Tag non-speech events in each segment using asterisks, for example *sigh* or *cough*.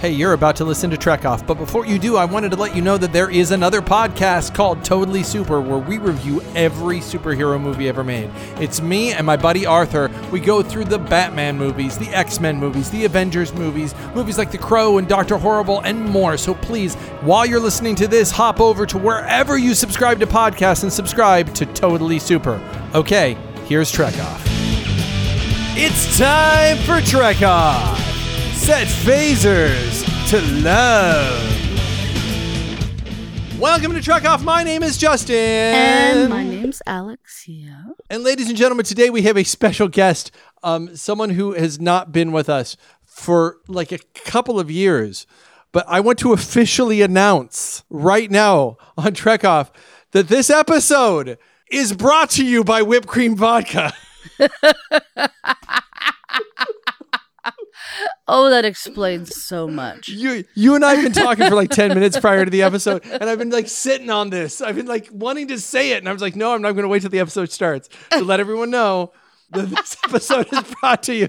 Hey, you're about to listen to Trek Off, but before you do, I wanted to let you know that there is another podcast called Totally Super where we review every superhero movie ever made. It's me and my buddy Arthur. We go through the Batman movies, the X Men movies, the Avengers movies, movies like The Crow and Doctor Horrible, and more. So please, while you're listening to this, hop over to wherever you subscribe to podcasts and subscribe to Totally Super. Okay, here's Trek Off. It's time for Trek Off! Set phasers to love. Welcome to Trek Off. My name is Justin. And my name's Alexia. And ladies and gentlemen, today we have a special guest, um, someone who has not been with us for like a couple of years. But I want to officially announce right now on Trek Off that this episode is brought to you by Whipped Cream Vodka. *laughs* Oh, that explains so much. You you and I have been talking for like 10 minutes prior to the episode, and I've been like sitting on this. I've been like wanting to say it, and I was like, no, I'm not going to wait till the episode starts to let everyone know that this episode is brought to you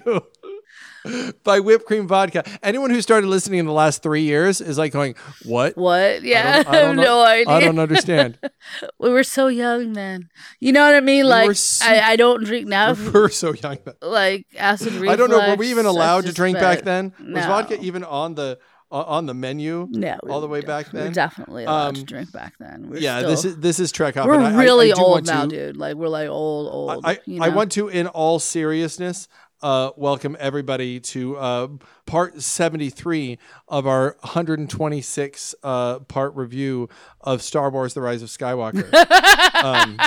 *laughs* by whipped cream vodka. Anyone who started listening in the last three years is like going, "What? What? Yeah, I, *laughs* I don't no know- idea. I don't understand." *laughs* we were so young then. You know what I mean? Like, so- I, I don't drink now. We're so young. then. like acid reflux. I don't know. Were we even allowed to drink back then? Was vodka even on the uh, on the menu? No, we all the way back We were then? definitely allowed to Um, drink back then. We're yeah, still, this is this is Trek Off. we're I- I- really I do old now, to- dude. Like we're like old, old. I, you I know? want to, in all seriousness, uh, welcome everybody to uh, part 73 of our 126 uh, part review of Star Wars The Rise of Skywalker. *laughs* um,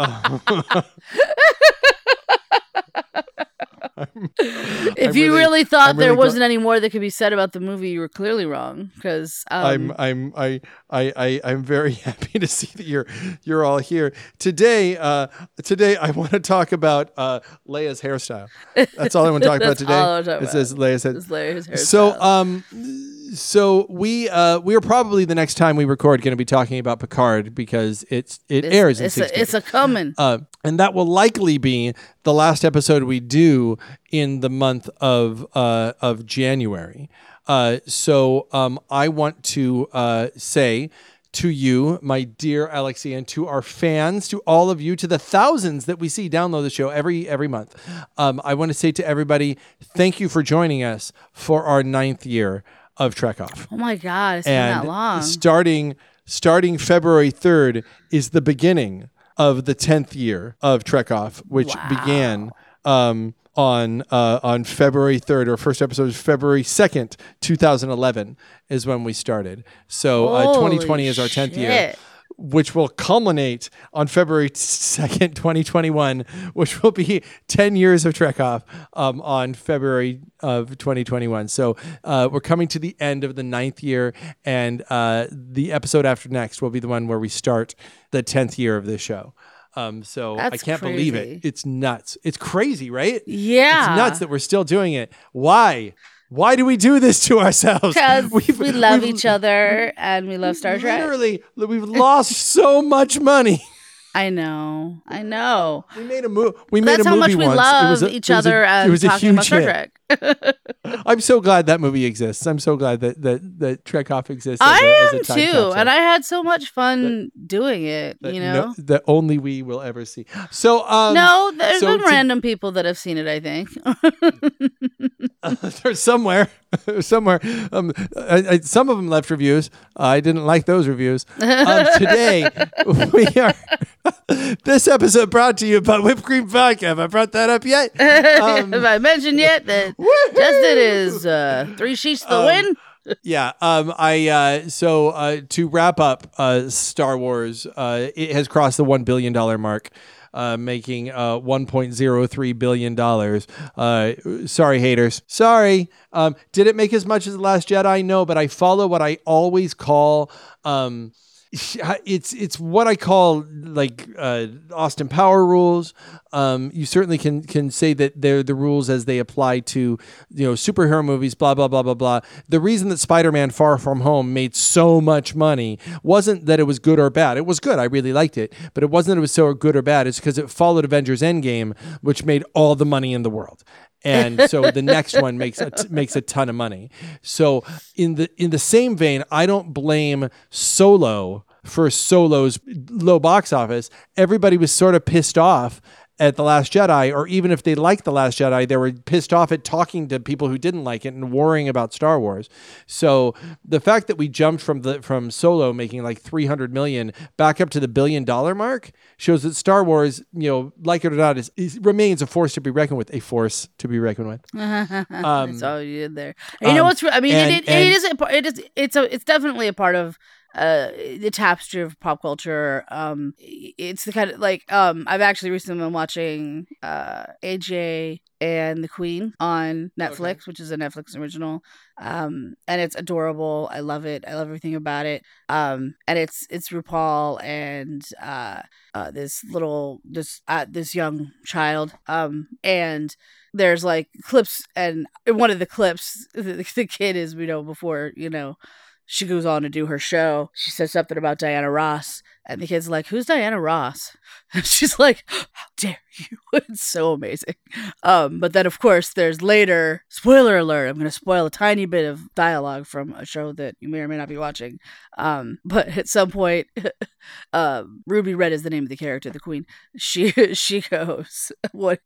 *laughs* *laughs* if you really- really, thought I'm there really wasn't any more that could be said about the movie, you were clearly wrong. Because um, I'm I'm I I I I'm very *laughs* happy to see that you're you're all here today. Uh, today I want to talk about uh, Leia's hairstyle. That's all I want to *laughs* talk about today. all talk It says Leia's hair. It's Larry's So um so we uh we are probably the next time we record going to be talking about Picard because it's it it's, airs it's a, it's a coming. uh, and that will likely be the last episode we do in the month of uh, of January. Uh, so um, I want to uh, say to you, my dear Alexia, and to our fans, to all of you, to the thousands that we see download the show every every month. Um, I want to say to everybody, thank you for joining us for our ninth year of Trek Off oh my god, it's been that long. starting starting February 3rd is the beginning of the 10th year of Trek Off, which began um, on uh, on February 3rd. Our first episode was February 2nd, 2011 is when we started. So uh, 2020 is our 10th year. Which will culminate on February *laughs* 2nd, 2021, which will be 10 years of Trek Off um, on February of 2021. So uh, we're coming to the end of the ninth year, and uh, the episode after next will be the one where we start the 10th year of this show. Um, so I can't believe it. It's nuts. It's crazy, right? Yeah. It's nuts that we're still doing it. Why? Why do we do this to ourselves? Because *laughs* We've- love each other and we love Star Trek. Literally, we've lost so much money. *laughs* I know. I know. We made a movie. We made That's a how movie much we once. love it was a, each it was a- other uh, it was a huge about Star hit. Trek. I'm so glad that movie exists. I'm so glad that that that Trek Off exists. as I a- as a am too, and I had so much fun doing it. that You no- know. that only we will ever see. So um, no, there's so been to- random people that have seen it. I think. *laughs* there's somewhere, *laughs* somewhere. Um, I, I, some of them left reviews. I didn't like those reviews. Um, *laughs* today we are. this episode brought to you by Whipped Cream Vodka. Have I brought that up yet? Um, have I mentioned yet that Justin is uh, three sheets to the Um, wind? yeah um i uh so uh to wrap up uh star wars uh it has crossed the 1 billion dollar mark uh, making uh, 1.03 billion dollars. Uh, sorry, haters. Sorry. Um, did it make as much as the Last Jedi? No, but I follow what I always call um, it's it's what I call like uh, Austin Power rules. Um, you certainly can can say that they're the rules as they apply to you know superhero movies. Blah blah blah blah blah. The reason that Spider-Man: Far From Home made so much money wasn't that it was good or bad. It was good. I really liked it, but it wasn't that it was so good or bad. It's because it followed Avengers: Endgame, which made all the money in the world. And so the next one makes a t- makes a ton of money. So in the in the same vein, I don't blame Solo for Solo's low box office. Everybody was sort of pissed off at The Last Jedi, or even if they liked The Last Jedi, they were pissed off at talking to people who didn't like it and worrying about Star Wars. So the fact that we jumped from the from Solo making like 300 million back up to the billion dollar mark shows that Star Wars, you know, like it or not, is, is remains a force to be reckoned with, a force to be reckoned with. *laughs* That's all you did there. And you know um, what's? re- I mean, and- it, it, and- it is. A, it is. It's a. It's definitely a part of uh the tapestry of pop culture. Um, it's the kind of like um. I've actually recently been watching uh AJ and the Queen on Netflix, which is a Netflix original. Um, and it's adorable. I love it. I love everything about it. Um, and it's it's RuPaul and uh, uh this little this uh this young child. Um, and there's like clips and in one of the clips *laughs* the, the kid is you know before you know she goes on to do her show. She says something about diana ross and the kid's like who's diana ross? *laughs* And she's like how dare you? *laughs* It's so amazing. Um but then of course there's later spoiler alert i'm going to spoil a tiny bit of dialogue from a show that you may or may not be watching. Um but at some point *laughs* um ruby red is the name of the character the queen. She she goes what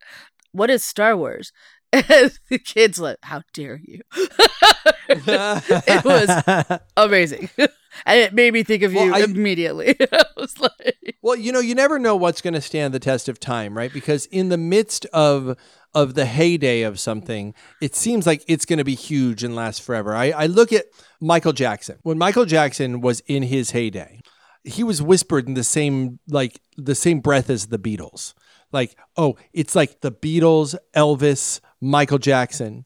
what is Star Wars? And *laughs* the kid's like, how dare you? *laughs* it was *laughs* amazing. and it made me think of Well, you I- immediately. I was like, Well, you know, you never know what's going to stand the test of time, right? Because in the midst of of the heyday of something, it seems like it's going to be huge and last forever. I, I look at Michael Jackson. When Michael Jackson was in his heyday, he was whispered in the same like the same breath as the Beatles. Like, oh, it's like the Beatles, Elvis, Michael Jackson.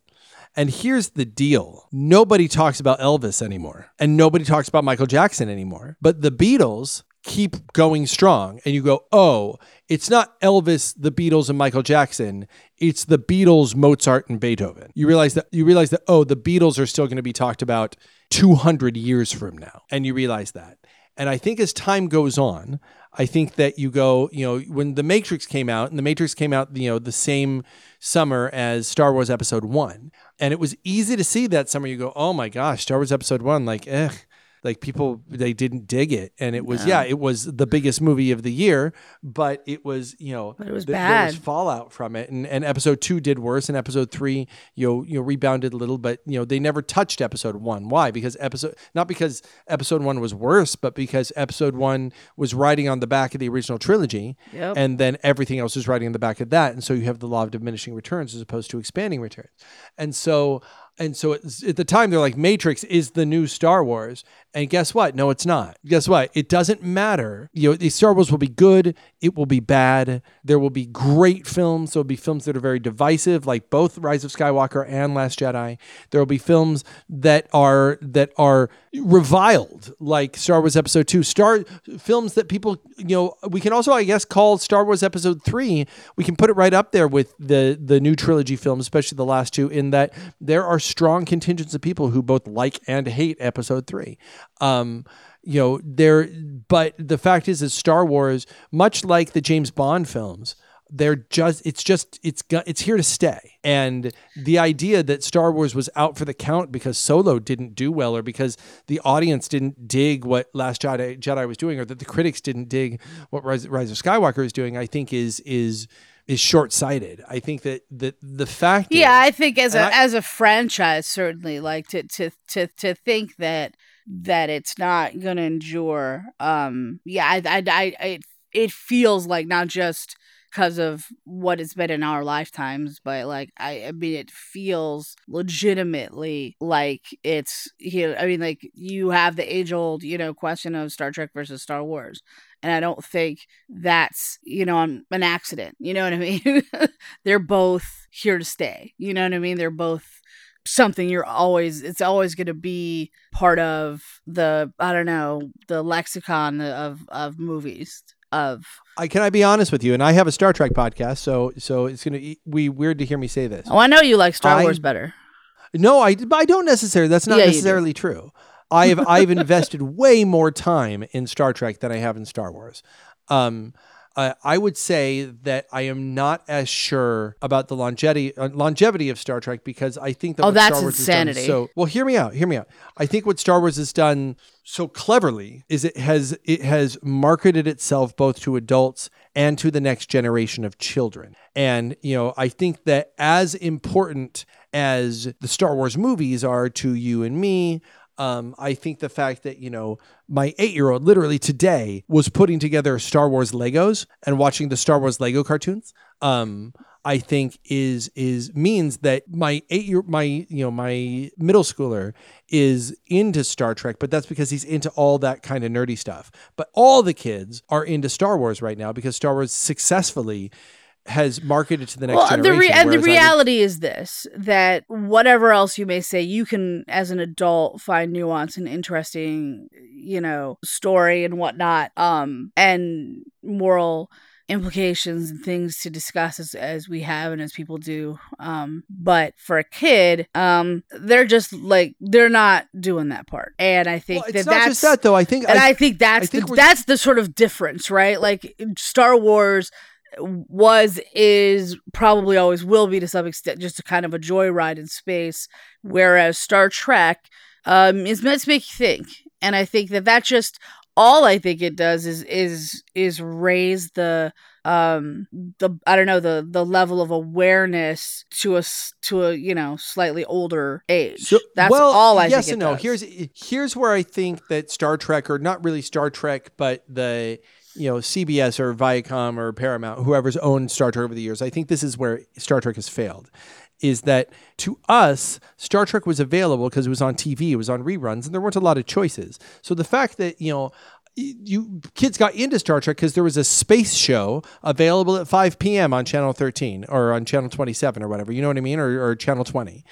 And here's the deal nobody talks about Elvis anymore, and nobody talks about Michael Jackson anymore. But the Beatles keep going strong. And you go, oh, it's not Elvis, the Beatles, and Michael Jackson. It's the Beatles, Mozart, and Beethoven. You realize that you realize that, oh, the Beatles are still going to be talked about 200 years from now. And you realize that. And I think as time goes on, I think that you go, you know, when The Matrix came out, and The Matrix came out, you know, the same summer as Star Wars Episode One, and it was easy to see that summer. You go, oh my gosh, Star Wars Episode One, like, eh, like people they didn't dig it, and it was yeah, it was the biggest movie of the year, but it was you know, But it was th- There was bad. fallout from it, and, and Episode Two did worse, and Episode Three, you know, you know, rebounded a little, but you know, they never touched Episode One. Why? Because episode not because Episode One was worse, but because Episode One was riding on the back of the original trilogy, Yep. and then everything else is riding on the back of that, and so you have the law of diminishing returns as opposed to expanding returns, and so. And so at the time, they're like, Matrix is the new Star Wars. And guess what? No, it's not. Guess what? It doesn't matter. You know, the Star Wars will be good. It will be bad. There will be great films. There will be films that are very divisive, like both Rise of Skywalker and Last Jedi. There will be films that are that are reviled, like Star Wars Episode Two. Star films that people, you know, we can also, I guess, call Star Wars Episode Three. We can put it right up there with the the new trilogy films, especially the last two, in that there are strong contingents of people who both like and hate Episode Three. Um, you know, there, but the fact is, is Star Wars, much like the James Bond films, they're just it's just it's it's here to stay and the idea that star wars was out for the count because solo didn't do well or because the audience didn't dig what last jedi, jedi was doing or that the critics didn't dig what rise, rise of skywalker is doing i think is is is short-sighted i think that that the fact yeah, is, I think as a as a franchise, certainly, like to to to to think that that it's not gonna endure. Um, yeah, I I, I it it feels like not just because of what it's been in our lifetimes, but like I, I mean, it feels legitimately like it's you know, I mean, like you have the age old you know question of Star Trek versus Star Wars. And I don't think that's, you know, an accident. You know what I mean? *laughs* They're both here to stay. You know what I mean? They're both something you're always it's always going to be part of the I don't know, the lexicon of of movies of I, can i be honest with you and i have a star trek podcast so so it's gonna be weird to hear me say this Oh, I know you like Star I- Wars better. No, I, I don't necessarily. That's not Yeah, necessarily true. I've I've *laughs* invested way more time in Star Trek than I have in Star Wars. Um, uh, I would say that I am not as sure about the longevity uh, longevity of Star Trek because I think that Oh, what that's Star Wars insanity. so well. Hear me out. Hear me out. I think what Star Wars has done so cleverly is it has it has marketed itself both to adults and to the next generation of children. And you know, I think that as important as the Star Wars movies are to you and me, um, I think the fact that you know my eight-year-old literally today was putting together Star Wars Legos and watching the Star Wars Lego cartoons. Um, I think is is means that my eight year my you know my middle schooler is into Star Trek, but that's because he's into all that kind of nerdy stuff. But all the kids are into Star Wars right now because Star Wars successfully has marketed to the next well, the generation. re- and the I would- reality is this: that whatever else you may say, you can, as an adult, find nuance and interesting, you know, story and whatnot, um, and moral implications and things to discuss as, as we have and as people do um but for a kid um they're just like they're not doing that part and i think well, that not that's just that though. I think and I, I, think that's think the, that's the sort of difference, right? Like Star Wars was is probably always will be to some extent just a kind of a joyride in space, whereas Star Trek um, is meant to make you think, and I think that that just all I think it does is is is raise the um the I don't know the the level of awareness to a to a you know slightly older age. So, That's well, all I yes think. and no. does. Here's here's where I think that Star Trek, or not really Star Trek, but the you know CBS or Viacom or Paramount, whoever's owned Star Trek over the years, I think this is where Star Trek has failed. Is that to us, Star Trek was available because it was on TV, it was on reruns, and there weren't a lot of choices. So the fact that you know you kids got into Star Trek because there was a space show available at 5 p.m. on Channel 13 or on Channel 27 or whatever, you know what I mean, or, or Channel 20,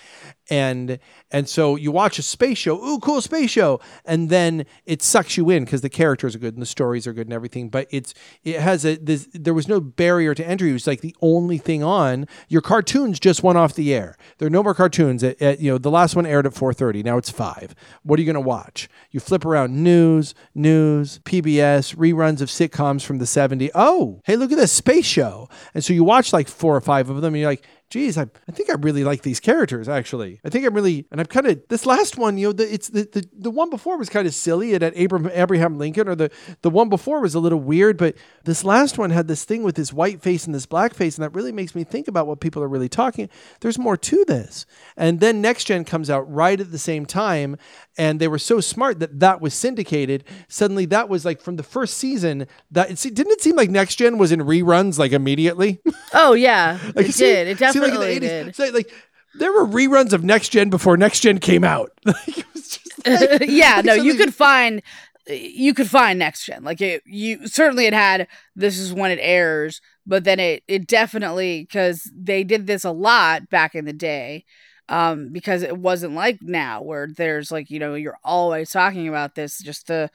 and and so you watch a space show, ooh, cool space show, and then it sucks you in because the characters are good and the stories are good and everything. But it's it has a this, there was no barrier to entry. It was like the only thing on. Your cartoons just went off the air. There are no more cartoons. At, at you know the last one aired at 4:30. Now it's five. What are you going to watch? You flip around news, news, PBS, reruns of sitcoms from the 70s. Oh, hey, look at this space show. And so you watch like four or five of them, and you're like, geez, I, I think I really like these characters actually. I think I'm really, and I'm kind of this last one, you know, the, it's the, the the one before was kind of silly. It had Abraham Abraham Lincoln, or the the one before was a little weird, but this last one had this thing with this white face and this black face, and that really makes me think about what people are really talking. There's more to this, and then Next Gen comes out right at the same time, and they were so smart that that was syndicated. Suddenly, that was like from the first season. That it, didn't it seem like Next Gen was in reruns like immediately. *laughs* Oh yeah, Like, it see- did. It see, like, in the 80s, did. like there were reruns of Next Gen before Next Gen came out. *laughs* Like, it was just *laughs* like- yeah, like no, you could find you could find next gen. Like it you certainly it had this is when it airs, but then it it definitely cuz they did this a lot back in the day. Um, because it wasn't like now where there's like, you know, you're always talking about this, just the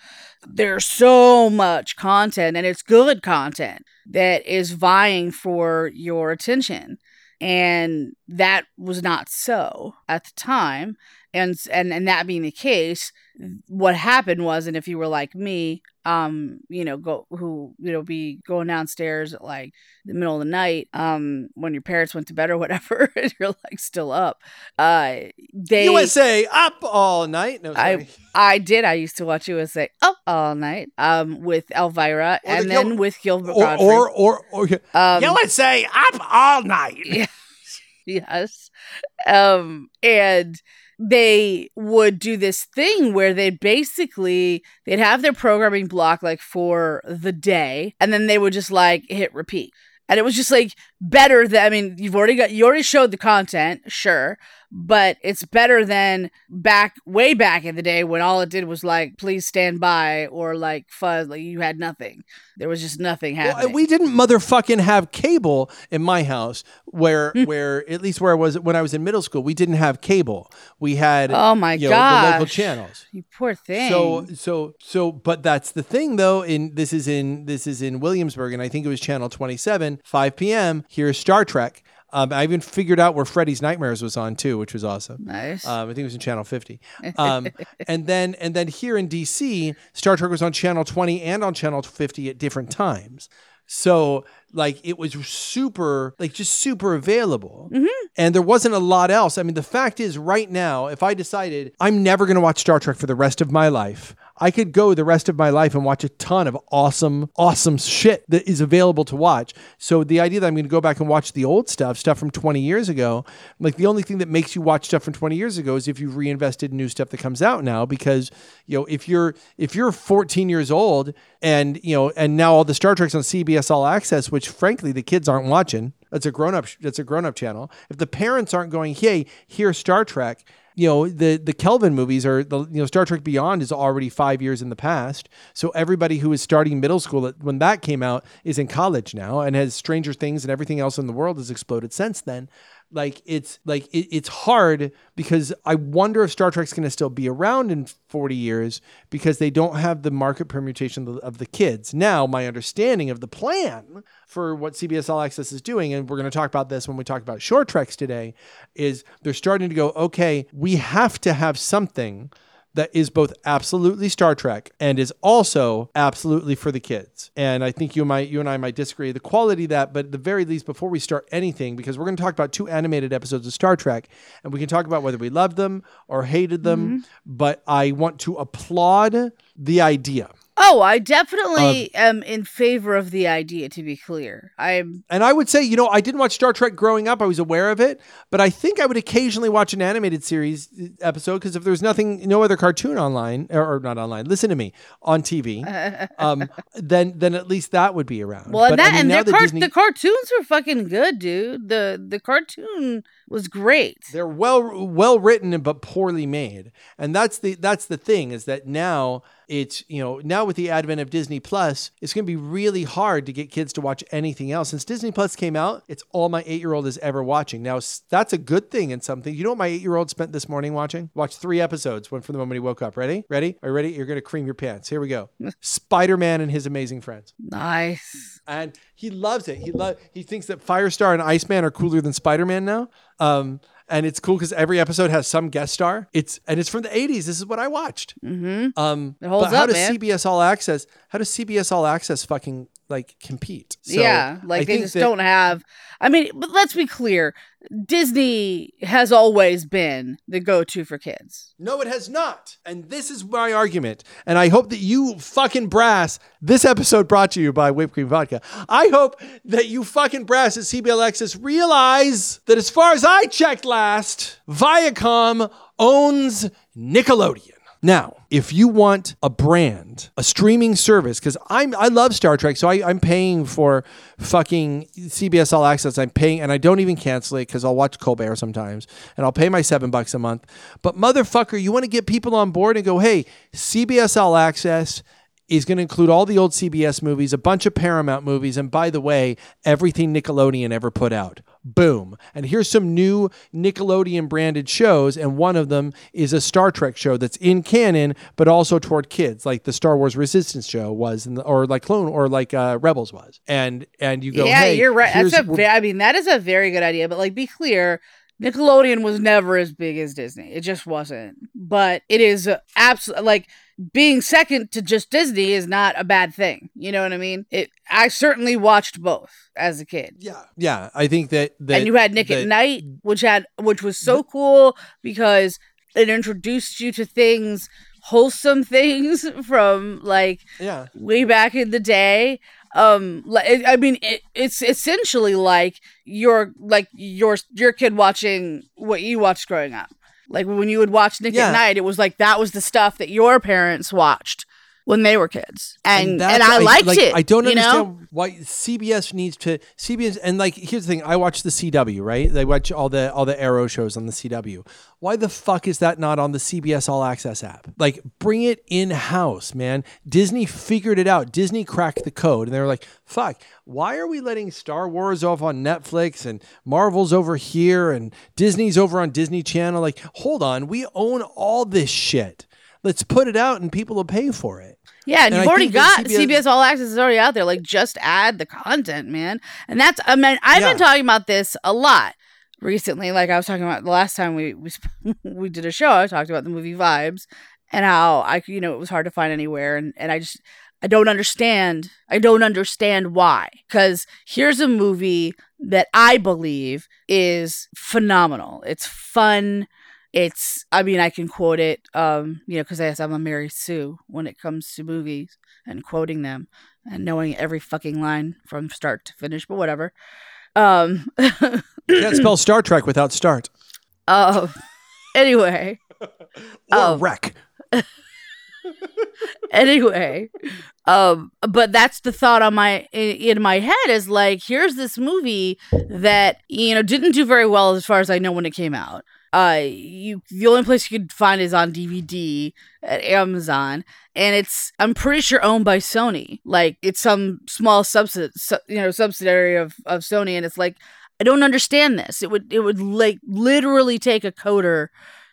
there's so much content and it's good content that is vying for your attention. And that was not so at the time and and and that being the case what happened was and if you were like me um you know go who you know be going downstairs at like the middle of the night um when your parents went to bed or whatever *laughs* and you're like still up uh they USA up all night. No, I- *laughs* I did. I used to watch USA up all night um with Elvira Or the and Gil- then with Gilbert or, Gottfried. or or or um, USA up all night. *laughs* yes. Um and they would do this thing where they'd basically they'd have their programming block like for the day and then they would just like hit repeat. And it was just like better than i mean you've already got you already showed the content sure but it's better than back way back in the day when all it did was like please stand by or like fuzz like you had nothing. There was just nothing happening and we didn't motherfucking have cable in my house where Hmm. where at least where I was when I was in middle school we didn't have cable. We had oh my god the local channels. You poor thing. So so so but that's the thing though in this is in this is in Williamsburg and I think it was channel 27 5 p.m. here's Star Trek um, I even figured out where Freddy's Nightmares was on too which was awesome. Nice. Um, I think it was in channel 50 um, *laughs* and then and then here in DC Star Trek was on channel 20 and on channel 50 at different times. So like it was super like just super available. Mhm. and there wasn't a lot else. I mean the fact is right now if i decided i'm never going to watch star trek for the rest of my life i could go the rest of my life and watch a ton of awesome awesome shit that is available to watch. So the idea that i'm going to go back and watch the old stuff stuff from 20 years ago like the only thing that makes you watch stuff from 20 years ago is if you've reinvested in new stuff that comes out now because you know if you're if you're 14 years old and you know and now all the star treks on cbs all access which frankly the kids aren't watching. That's a grown up that's a grown up channel. If the parents aren't going hey here's star trek you know the the kelvin movies are the you know star trek beyond is already five years in the past. So everybody who is starting middle school when that came out is in college now and has stranger things and everything else in the world has exploded since then like it's like it, it's hard because I wonder if Star Trek's going to still be around in 40 years because they don't have the market permutation of the, of the kids. Now, my understanding of the plan for what CBS All Access is doing, and we're going to talk about this when we talk about short treks today, is they're starting to go, okay, we have to have something that is both absolutely Star Trek and is also absolutely for the kids. And I think you might you and I might disagree the quality of that, but at the very least before we start anything because we're going to talk about two animated episodes of Star Trek and we can talk about whether we loved them or hated them, mm-hmm. but I want to applaud the idea. Oh, I definitely am in favor of the idea. To be clear, I'm. And I would say, you know, I didn't watch Star Trek growing up. I was aware of it, but I think I would occasionally watch an animated series uh, episode because if there's nothing, no other cartoon online or, or not online, listen to me on TV, *laughs* um, then then at least that would be around. Well, But, and I mean, and the, car- Disney- the cartoons were fucking good, dude. The the cartoon was great. they're well well written but poorly made and that's the that's the thing is that now it's you know now with the advent of disney plus it's going to be really hard to get kids to watch anything else. Since disney plus came out it's all my eight year old is ever watching. Now that's a good thing and something. You know what my eight year old spent this morning watching? Watched three episodes one from the moment he woke up. Ready? Ready? Are you ready? You're going to cream your pants. Here we go. *laughs* Spider-man and his amazing friends. Nice. and he loves it. He lo- he thinks that Firestar and Iceman are cooler than Spider Man now. Um, and it's cool because every episode has some guest star. It's and it's from the '80s. This is what I watched. Mm-hmm. Um, It holds but how up, does man. CBS All Access? How does CBS All Access fucking like compete? So yeah, like I they just that- don't have. I mean, but let's be clear. Disney has always been the go-to for kids. No, it has not. And this is my argument. And I hope that you fucking brass, this episode brought to you by Whipped Cream Vodka. I hope that you fucking brass at CBS All Access realize that as far as I checked last, Viacom owns Nickelodeon. Now, if you want a brand, a streaming service, because I'm I love Star Trek, so I, I'm paying for fucking CBS All Access. I'm paying, and I don't even cancel it because I'll watch Colbert sometimes, and I'll pay my seven bucks a month. But motherfucker, you want to get people on board and go, hey, CBS All Access is going to include all the old CBS movies, a bunch of Paramount movies, and by the way, everything Nickelodeon ever put out. Boom. And here's some new Nickelodeon branded shows, and one of them is a Star Trek show that's in canon, but also toward kids, like the Star Wars Resistance show was, in the, or like Clone, or like uh, Rebels was. And and you go, yeah, hey, you're right. That's a. I mean, that is a very good idea. But like, be clear. Nickelodeon was never as big as Disney. It just wasn't. But it is absolutely like being second to just Disney is not a bad thing. You know what I mean? It. I certainly watched both as a kid. yeah, yeah. I think that that and you had Nick that- at Night, which had which was so cool because it introduced you to things, wholesome things *laughs* from like yeah. way back in the day. Um, I mean, it, it's essentially like your like your your kid watching what you watched growing up. Like when you would watch Nick Yeah. at Night, it was like that was the stuff that your parents watched when they were kids, and and, that's- I, liked like, it. I don't you know? understand why CBS needs to CBS and like here's the thing. I watch the CW, right? They watch all the all the Arrow shows on the CW. Why the fuck is that not on the CBS All Access app? Like bring it in house, man. Disney figured it out. Disney cracked the code and they were like, "Fuck, why are we letting Star Wars off on Netflix and Marvel's over here and Disney's over on Disney Channel? Like, hold on, we own all this shit." Let's put it out and people will pay for it. Yeah, and, And you've I already got CBS CBS, All Access is already out there. Like, just add the content, man. And that's I mean, I've been talking about this a lot recently. Like I was talking about the last time we we *laughs* we did a show. I talked about the movie Vibes and how I you know it was hard to find anywhere, and and I just I don't understand. I don't understand why. Because here's a movie that I believe is phenomenal. It's fun. It's, I mean, I can quote it, um, you know, because I'm a Mary Sue when it comes to movies and quoting them and knowing every fucking line from start to finish, but whatever. Um, Can't spell Star Trek without start. uh, *laughs* anyway, *laughs* Or Oh. wreck. *laughs* anyway um but that's the thought on my in, in my head is like here's this movie that you know didn't do very well as far as i know when it came out uh you the only place you could find is on dvd at amazon and it's i'm pretty sure owned by sony. Like it's some small subsid su- you know subsidiary of of sony and it's like i don't understand this. It would it would like literally take a coder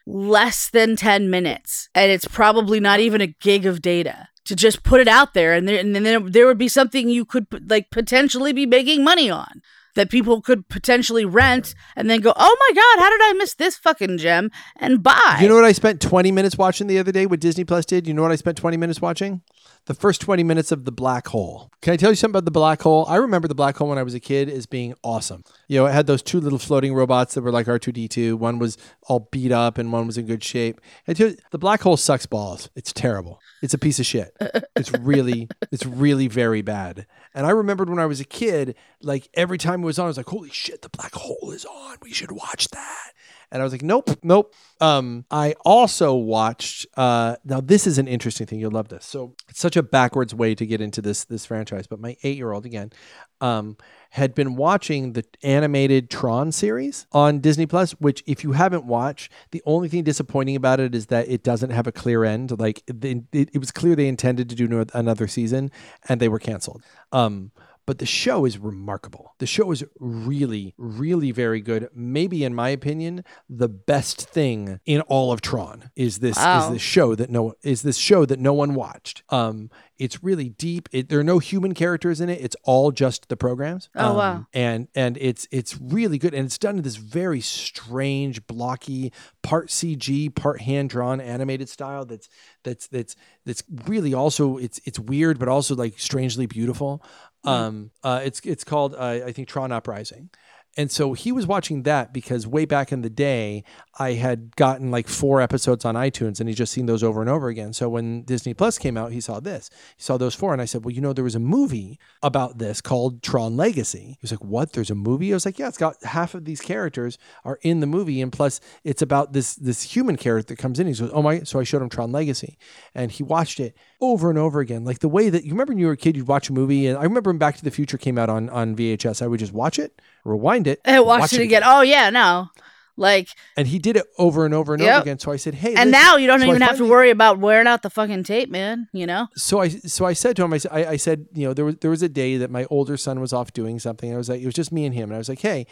less than 10 minutes and it's probably not even a gig of data to just put it out there and, there, and then there would be something you could like potentially be making money on that people could potentially rent and then go oh my god how did i miss this fucking gem and buy You know what I spent 20 minutes watching the other day? What Disney Plus did? You know what I spent 20 minutes watching? The first 20 minutes of The Black Hole. Can I tell you something about The Black Hole? I remember The Black Hole when I was a kid as being awesome. You know, it had those two little floating robots that were like R2D2. One was all beat up and one was in good shape. You, The Black Hole sucks balls. It's terrible. It's a piece of shit. It's really, *laughs* it's really very bad. And I remembered when I was a kid, like every time it was on, I was like, holy shit, The Black Hole is on. We should watch that. And I was like, nope, nope. Um, I also watched. Uh, now this is an interesting thing. You'll love this. So it's such a backwards way to get into this this franchise. But my eight year old again, um, had been watching the animated Tron series on Disney Plus. Which, if you haven't watched, the only thing disappointing about it is that it doesn't have a clear end. Like it, it, it was clear they intended to do another season, and they were canceled. Um, but the show is remarkable. The show is really, really very good. Maybe, in my opinion, the best thing in all of Tron is this Wow. is this show that no is this show that no one watched. Um, it's really deep. It, there are no human characters in it. It's all just the programs. Oh, Um, wow. And and it's it's really good, and it's done in this very strange, blocky, part CG, part hand drawn animated style. That's that's that's that's really also it's it's weird, but also like strangely beautiful. Um, uh, it's it's called uh, I think Tron Uprising. And so he was watching that because way back in the day, I had gotten like four episodes on iTunes and he's just seen those over and over again. So when Disney Plus came out, he saw this. He saw those four. And I said, Well, you know, there was a movie about this called Tron Legacy. He was like, What? There's a movie? I was like, Yeah, it's got half of these characters are in the movie. And plus, it's about this this human character that comes in. He goes, Oh my. So I showed him Tron Legacy. And he watched it over and over again. Like the way that you remember when you were a kid, you'd watch a movie. And I remember when Back to the Future came out on, on VHS, I would just watch it, rewind it, *laughs* and watch, watch it it again oh yeah no like and he did it over and over and Yep. over again. So I said, "Hey," and listen- now you don't so even have to worry about wearing out the fucking tape man you know So I so I said to him, I, said- I, I said, you know, there was there was a day that my older son was off doing something. And I was like, it was just me and him, and I was like, hey,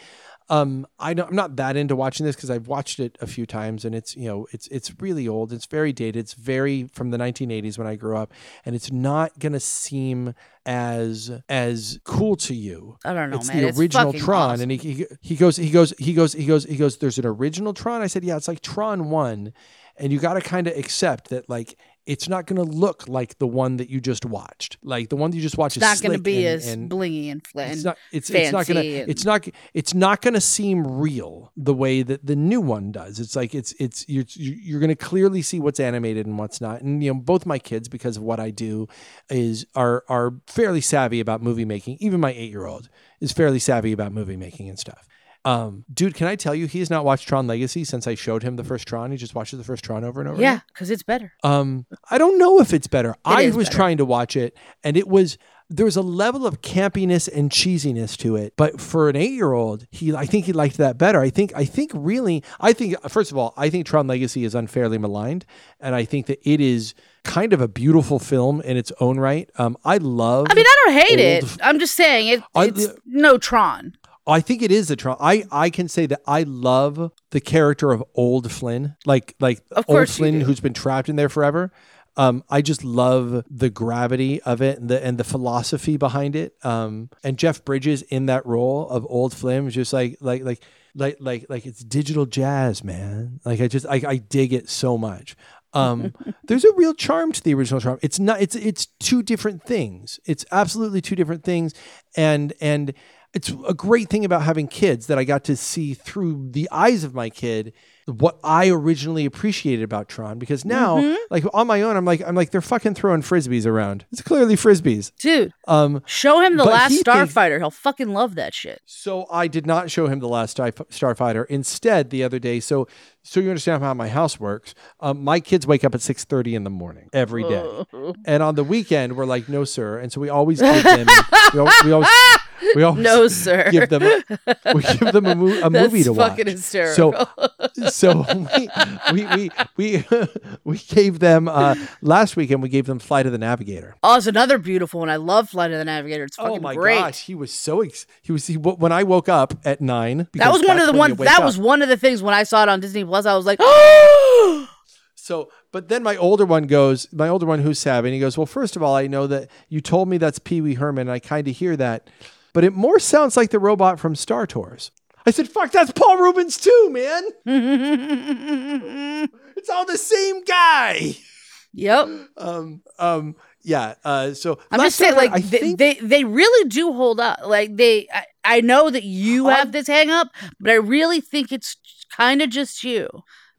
um, I don't, I'm not that into watching this because I've watched it a few times, and it's you know, it's it's really old, it's very dated, it's very from the 1980s when I grew up, and it's not gonna seem as as cool to you i don't know it's man the it's original Tron, awesome. and he, he he goes he goes he goes he goes he goes. There's an original Tron. I said, yeah, it's like Tron one, and you got to kind of accept that like it's not going to look like the one that you just watched. Like the one that you just watched it's is not going to be and- as and blingy and, fl- it's not it's, it's not gonna it's not it's not gonna seem real the way that the new one does. It's like it's it's you're you're gonna clearly see what's animated and what's not. And you know both my kids because of what I do is are are fairly savvy about movie making. Even my eight year old is fairly savvy about movie making and stuff um dude can I tell you he has not watched Tron Legacy since I showed him the first Tron he just watches the first Tron over and over yeah because it's better Um, I don't know if it's better. I was better. trying to watch it, and it was there was a level of campiness and cheesiness to it. But for an eight year old, he I think he liked that better. I think I think really I think first of all I think Tron Legacy is unfairly maligned, and I think that it is kind of a beautiful film in its own right. Um, I love. i mean i don't hate it i'm just saying it, I- it's no tron I think it is a Tron. I I can say that I love the character of Old Flynn, like like Old Flynn who's been trapped in there forever. Um, I just love the gravity of it and the and the philosophy behind it. Um, and Jeff Bridges in that role of Old Flynn was just like like like like like like it's digital jazz, man. Like I just I, I dig it so much. Um, *laughs* there's a real charm to the original Tron. It's not. It's it's two different things. It's absolutely two different things, and and it's a great thing about having kids that I got to see through the eyes of my kid what I originally appreciated about Tron because now Mm-hmm. like on my own I'm like I'm like they're fucking throwing frisbees around. It's clearly frisbees. Dude, Um show him the last he thinks- Starfighter. He'll fucking love that shit. so I did not show him the last Star- Starfighter. Instead, the other day, so so you understand how my house works. Um, my kids wake up at six thirty in the morning every day, and on the weekend we're like, no sir, and so we always give them. we, al- we always *laughs* we always No, sir. give them we give them a, mo- a *laughs* movie to watch. hysterical. So so we we we we, *laughs* we gave them uh, last weekend. We gave them Flight of the Navigator. oh, it's another beautiful one. I love Flight of the Navigator. It's fucking Oh my great. gosh, he was so ex- he was he, when I woke up at nine. That was one of the ones. That up. was one of the things when I saw it on Disney Plus. I was like, oh, *gasps* So, but then my older one goes, my older one who's savvy, and he goes, Well, first of all, I know that you told me that's Pee Wee Herman, and I kind of hear that, but it more sounds like the robot from Star Tours. I said, Fuck, that's Paul Reubens too, man. *laughs* It's all the same guy. yep. Um, um, yeah. Uh, so I'm just saying, like I they, think they they really do hold up. Like they, I, I know that you Um, have this hang up, but I really think it's kind of just you.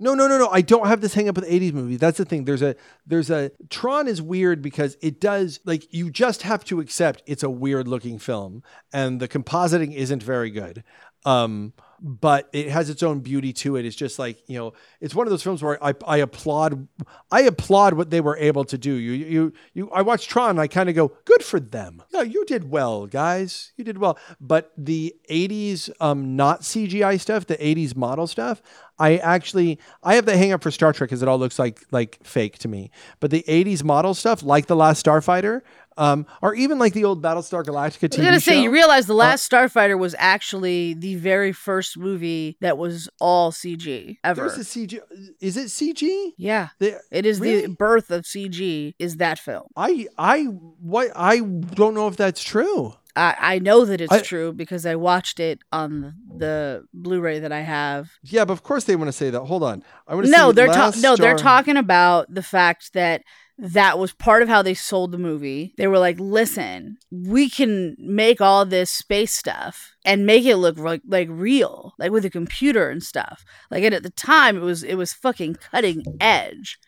No, no, no, no. I don't have this hang up with 80s movies. That's the thing. There's a there's a Tron is weird because it does like you just have to accept it's a weird looking film and the compositing isn't very good. Um but it has its own beauty to it. It's just like, you know, it's one of those films where I, I applaud I applaud what they were able to do. You you you I watch Tron and I kind of go, good for them. No, you did well, guys. You did well. But the 80s um not CGI stuff, the 80s model stuff, I actually I have the hang up for Star Trek because it all looks like like fake to me. But the 80s model stuff, like the last Starfighter, um, or even like the old Battlestar Galactica I TV was gonna say, show. you realize the last Starfighter was actually the very first movie that was all CG ever. There's a CG. Is it CG? yeah, There- it is Really? the birth of CG. Is that film? I I what I don't know if that's true. I, I know that it's I- true because I watched it on the Blu-ray that I have. Yeah, but of course they want to say that. Hold on, I want to. No, they're ta- no, they're talking about the fact that that was part of how they sold the movie. They were like, "Listen, we can make all this space stuff and make it look like like real, like with a computer and stuff." Like and at the time, it was it was fucking cutting edge.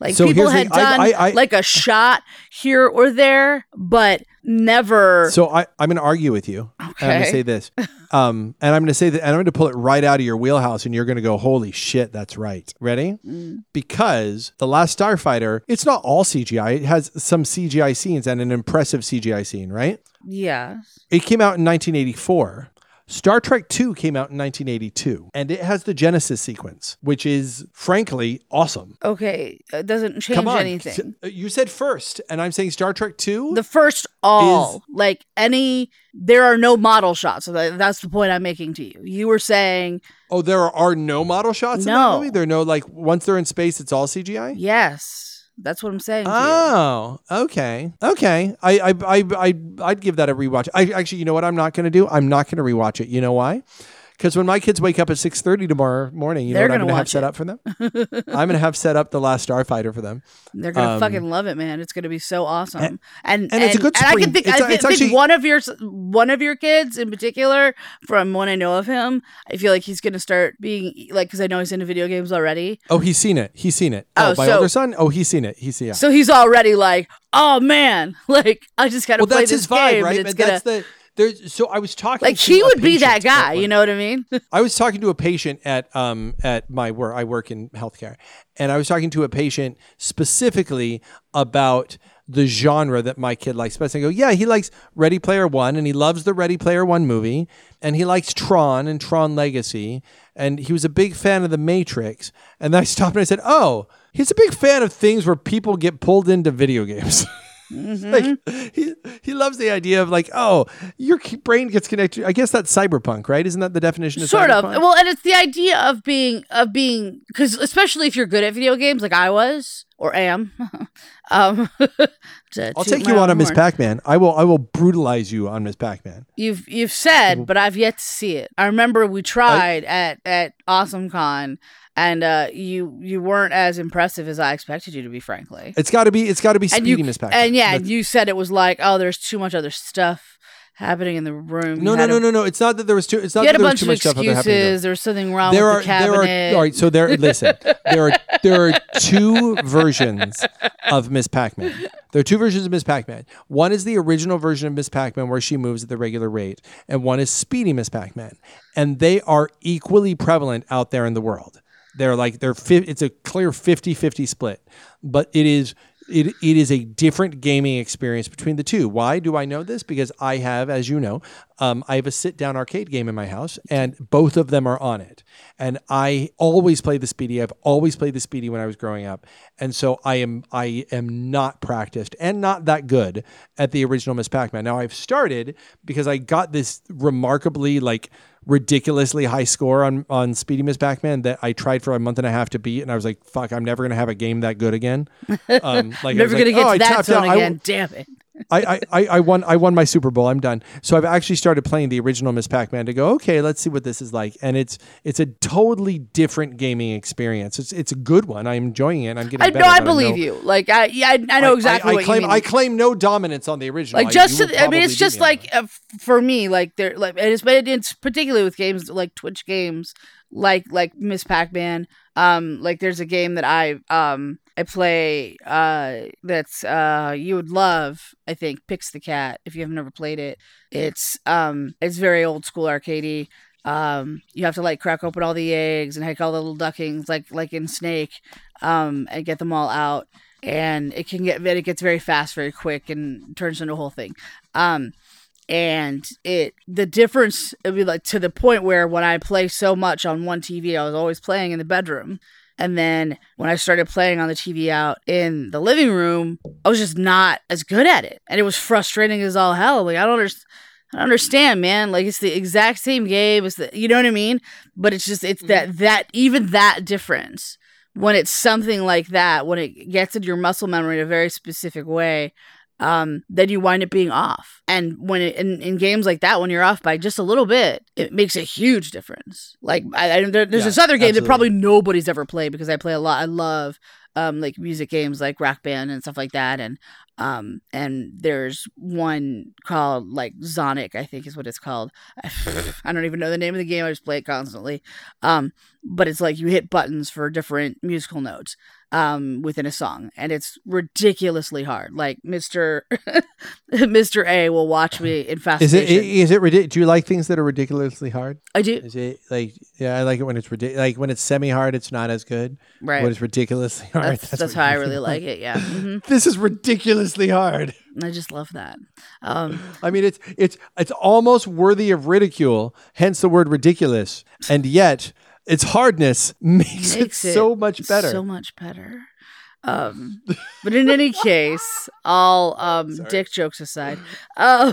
Like So people here's the- had done I- I- I- like a shot here or there, but never. So I, I'm going to argue with you. And I'm going to say this. *laughs* Um, and I'm going to say that, and I'm going to pull it right out of your wheelhouse, and you're going to go, "Holy shit, that's right." Ready? Mm. Because the last Starfighter, it's not all CGI. It has some CGI scenes and an impressive CGI scene, right? yeah. It came out in 1984. Star Trek II came out in 1982, and it has the Genesis sequence, which is frankly awesome. Okay. It doesn't change Come on, anything. S- uh, You said first, and I'm saying Star Trek II. the first all like any there are no model shots so that, that's the point i'm making to you you were saying oh, there are no model shots in that No. movie. There are no like once they're in space, it's all CGI. yes that's what i'm saying. Oh, okay, okay. I, I, I, I, I'd give that a rewatch. I actually, you know what? I'm not to do. I'm not to rewatch it. You know why? Because when my kids wake up at 6:30 tomorrow morning, you They're know what I'm gonna going to have set it. up for them. *laughs* I'm going to have set up the last Starfighter for them. they're gonna Um, fucking love it man it's gonna be so awesome and and it's a good and i can think, it's I thi- it's think actually- one of your one of your kids in particular from when i know of him i feel like he's gonna start being like because i know he's into video games already Oh, he's seen it. He's seen it. Oh, Oh, my so- older son. Oh, he's seen it. He's seen it. so he's already like oh man *laughs* like i just gotta well, play that's this his vibe, game right? and it's But gonna that's the there's. So I was talking. like he would be that guy you know what i mean *laughs* I was talking to a patient at um at my work. I work in healthcare, and I was talking to a patient specifically about the genre that my kid likes best. I go, yeah, he likes Ready Player One, and he loves the Ready Player One movie, and he likes Tron and Tron Legacy, and he was a big fan of The Matrix. And then I stopped and I said, oh, he's a big fan of things where people get pulled into video games. *laughs* Mm-hmm. like he he loves the idea of like oh your brain gets connected i guess that's cyberpunk right? Isn't that the definition of cyberpunk? sort of. well and it's the idea of being of being because especially if you're good at video games like i was or am. *laughs* um, *laughs* I'll take you on a Miss. Pac-Man. I will. I will brutalize you on Miss Pac-Man. You've you've said, but I've yet to see it. I remember we tried at at Awesome Con, and uh, you you weren't as impressive as I expected you to be, frankly. It's got to be. It's got to be speedy Miss Pac-Man. and yeah, That's- you said it was like, oh, there's too much other stuff happening in the room. no, no, no, no, no. It's not that there was too. It's not You that a there was bunch too of much stuff other happening. excuses. There was something wrong there with are the cabinet. there are all right. So there. listen, *laughs* there are there are two versions of Miss Pac-Man. There are two versions of Miss Pac-Man. One is the original version of Miss Pac-Man where she moves at the regular rate, and one is Speedy Miss Pac-Man, and they are equally prevalent out there in the world. They're like they're fi- it's a clear 50-50 split, but it is it, it is a different gaming experience between the two. Why do I know this? Because I have, as you know, um, I have a sit down arcade game in my house, and both of them are on it. And I always play the Speedy. I've always played the Speedy when I was growing up, and so I am I am not practiced and not that good at the original Miss Pac-Man. Now I've started because I got this remarkably like ridiculously high score on on Speedy Miss Pac-Man that I tried for a month and a half to beat, and I was like, "Fuck, I'm never gonna have a game that good again." Um, like I Never was gonna like, get "Oh, I that zone out. I- again. Damn it. I, I, I, I won I won my Super Bowl. I'm done. So I've actually started playing the original Miss Pac-Man to go, okay, let's see what this is like. And it's it's a totally different gaming experience. It's it's a good one. I'm enjoying it. I'm getting I better. know. I believe no- you. Like I, yeah, I, I know exactly I, I what claim. I claim no dominance on the original. like just to, I mean, it's just like uh, for me, like they're like and it's but it's particularly with games like Twitch games, like like Miss Pac Man. Um, like there's a game that I um I play uh that's uh you would love I think Pix the Cat if you have never played it. It's um it's very old school arcadey. Um, you have to like crack open all the eggs and take all the little duckings like like in Snake, um, and get them all out and it can get it gets very fast very quick and turns into a whole thing um and it the difference it would be like to the point where when i play so much on one tv i was always playing in the bedroom and then when i started playing on the tv out in the living room i was just not as good at it and it was frustrating as all hell like i don't understand I don't understand, man. Like it's the exact same game. It's the you know what I mean? But it's just it's that mm-hmm. that even that difference when it's something like that, when it gets into your muscle memory in a very specific way, um, then you wind up being off. And when it, in, in games like that, when you're off by just a little bit, it makes a huge difference. Like I, I, there, there's Yeah, this other game that probably nobody's ever played because I play a lot. I love um, like music games like Rock Band and stuff like that. And um, and there's one called like Zonic, I think is what it's called. *laughs* I don't even know the name of the game. I just play it constantly. Um, but it's like you hit buttons for different musical notes um within a song and it's ridiculously hard like mr *laughs* mr a will watch me in fast Is it is it ridiculous? Do you like things that are ridiculously hard? i do Is it like yeah? I like it when it's ridiculous. Like when it's semi hard, it's not as good. right When it's ridiculously hard, that's, that's, what how i really like. like it yeah hmm *laughs* This is ridiculously hard. i just love that um I mean, it's it's it's almost worthy of ridicule. Hence the word ridiculous, and yet its hardness makes, Makes it, it so much better. so much better um but in any case all um Sorry. dick jokes aside uh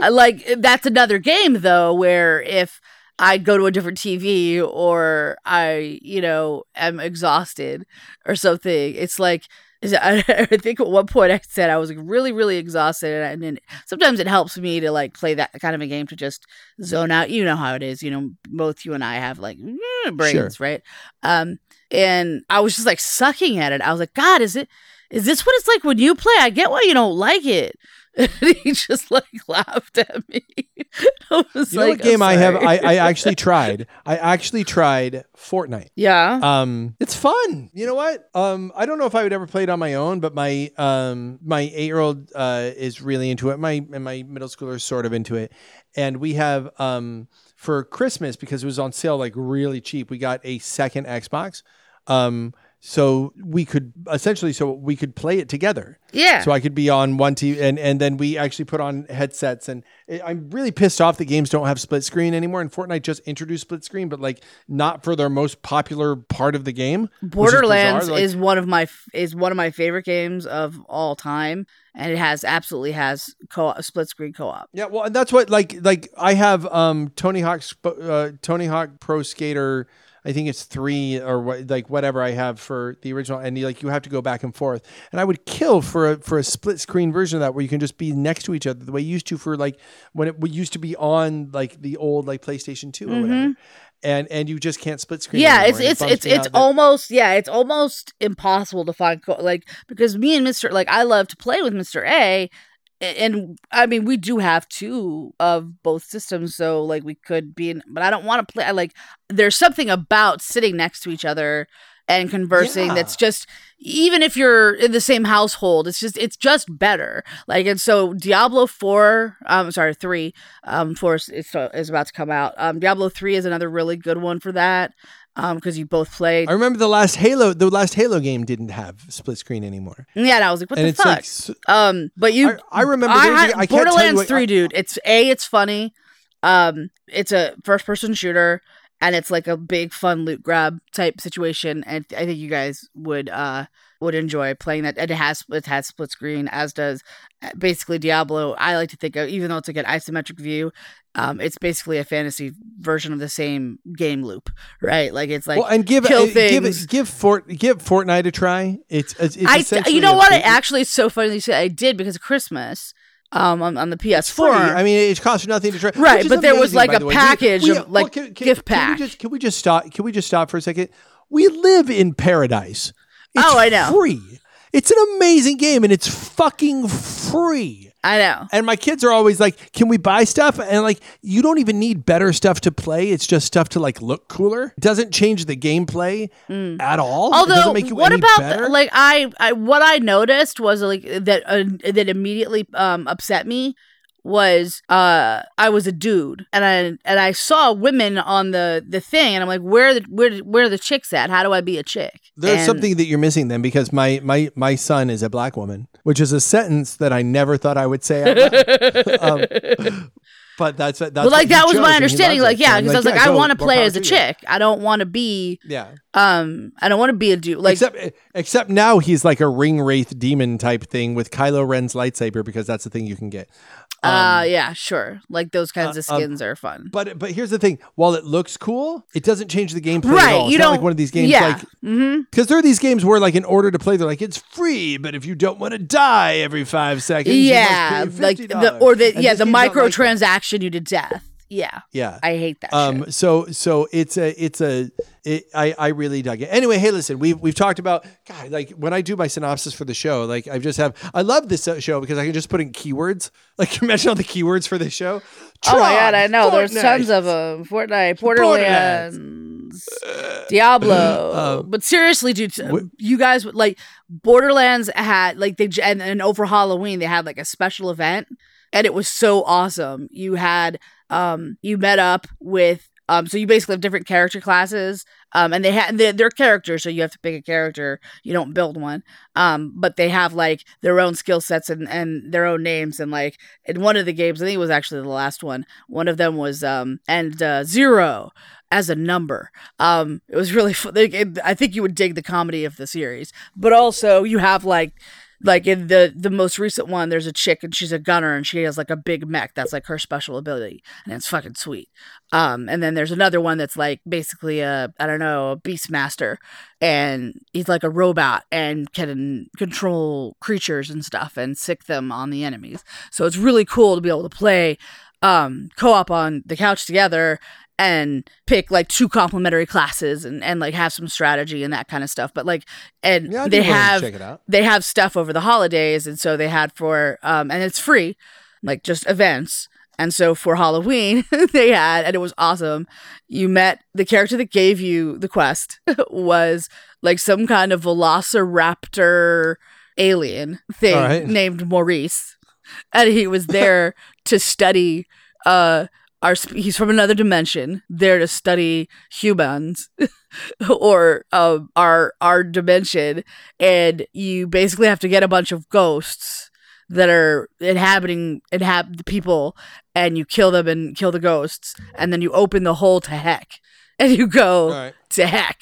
i like that's another game though where if I go to a different TV or I, you know, am exhausted or something. It's like I, *laughs* I think at one point I said I was really, really exhausted, and, then sometimes it helps me to like play that kind of a game to just zone out. You know how it is. You know, both you and I have like mm, brains, right? Um, and I was just like sucking at it. I was like, God, is it? Is this what it's like when you play? I get why you don't like it. *laughs* And he just like laughed at me. *laughs* I was you know like, what game "I'm have? I, I actually *laughs* tried. I actually tried Fortnite. yeah. Um, it's fun. You know what? Um, I don't know if I would ever play it on my own, but my um my eight year old uh is really into it. My and my middle schooler is sort of into it, and we have um for Christmas because it was on sale like really cheap. We got a second Xbox. Um, so we could essentially so we could play it together. yeah. So I could be on one TV, and and then we actually put on headsets. And it, I'm really pissed off that games don't have split screen anymore. And Fortnite just introduced split screen, but like not for their most popular part of the game. which is Borderlands. Like, is one of my is one of my favorite games of all time, and it has absolutely has co split screen co op. yeah, well, and that's what like like I have um Tony Hawk Sp- uh, Tony Hawk Pro Skater. I think it's three or what, like whatever I have for the original, and you, like you have to go back and forth. And I would kill for a for a split screen version of that where you can just be next to each other the way you used to for like when it used to be on like the old like PlayStation 2 or whatever. And and you just can't split screen. Mm-hmm. yeah anymore, it's it's it's it's almost yeah it's almost impossible to find co- like because me and mr like i love to play with mr a a- and i mean we do have two of both systems so like we could be in but i don't want to play I like there's something about sitting next to each other and conversing Yeah. that's just even if you're in the same household it's just it's just better. Like and so diablo 4 um sorry 3 um 4 is, is, is about to come out. Um diablo 3 is another really good one for that um because you both played I remember the last Halo. The last Halo game didn't have split screen anymore, yeah and i was like what and the fuck like um but you I, I remember. I there was a- had- I borderlands what- 3 I- dude it's a it's funny um it's a first person shooter and it's like a big fun loot grab type situation and i think you guys would uh would enjoy playing that it has it has split screen as does uh, basically diablo i like to think of even though it's like an isometric view um it's basically a fantasy version of the same game loop right like it's like well, and give kill uh, give things. give Fort give Fortnite a try. It's it's, it's I, you know what? It actually is so funny you I did because of Christmas, um, on, on the PS4. Free. I mean, it cost you nothing to try. Right, but there was, like, a package of, like, can, can, gift Can pack. we, just, can we just stop? Can we just stop for a second? We live in paradise. It's Oh, I know. Free. It's an amazing game, and it's fucking free. I know. And my kids are always like, "Can we buy stuff?" And like, you don't even need better stuff to play. It's just stuff to like look cooler. It doesn't change the gameplay at all. Although, doesn't make you what any about the, like I, I what I noticed was like that uh, that immediately um upset me was uh I was a dude and I and I saw women on the the thing and I'm like where the where where are the chicks at? How do I be a chick? There's And- something that you're missing then because my my my son is a black woman, which is a sentence that I never thought I would say. *laughs* Um, but that's that's but like that was my understanding. Like yeah, because I was like, yeah, I want to play as a to you. chick. I don't want to be Yeah. um I don't want to be a dude. Like except except now he's like a ring wraith demon type thing with Kylo Ren's lightsaber because that's the thing you can get. Uh yeah, sure. Like those kinds uh, of um, skins are fun. But but here's the thing: while it looks cool, it doesn't change the gameplay at all. It's you not don't like one of these games yeah. like mm-hmm. because there are these games where like in order to play, they're like it's free, but if you don't want to die every five seconds, Yeah, you must pay like $50. the or the And yeah the not like microtransaction you to death. Yeah, Yeah. I hate that. Um. shit. So so it's a it's a it, I I really dug it. Anyway, hey, listen, we've we've talked about God like when I do my synopsis for the show, like I just have I love this uh, show because I can just put in keywords, *laughs* like mention all the keywords for this show. Oh my god, I know. There's tons of them. Fortnite, Borderlands, Diablo. Um, but seriously, dude, wh- you guys would like Borderlands had like they and, and over Halloween they had like a special event, and it was so awesome. You had um you met up with um so you basically have different character classes um and they had they're, they're characters so you have to pick a character. You don't build one. Um but they have like their own skill sets and and their own names and like in one of the games i think it was actually the last one one of them was um and uh zero as a number. Um it was really *laughs* fun i think you would dig the comedy of the series. But also you have like like in the the most recent one there's a chick and she's a gunner and she has like a big mech that's like her special ability and it's fucking sweet. Um and then there's another one that's like basically a i don't know a beastmaster and he's like a robot and can control creatures and stuff and sick them on the enemies. So it's really cool to be able to play um co-op on the couch together and pick like two complementary classes and, and like have some strategy and that kind of stuff but like and Yeah, they be willing to have check it out. they have stuff over the holidays and so they had for um and it's free like just events and so for halloween *laughs* they had and it was awesome you met the character that gave you the quest *laughs* was like some kind of velociraptor alien thing right. named maurice and he was there to study uh sp- he's from another dimension there to study humans *laughs* or uh, our our dimension and you basically have to get a bunch of ghosts that are inhabiting inhabit the people and you kill them and kill the ghosts and then you open the hole to heck *laughs* and you go right. to heck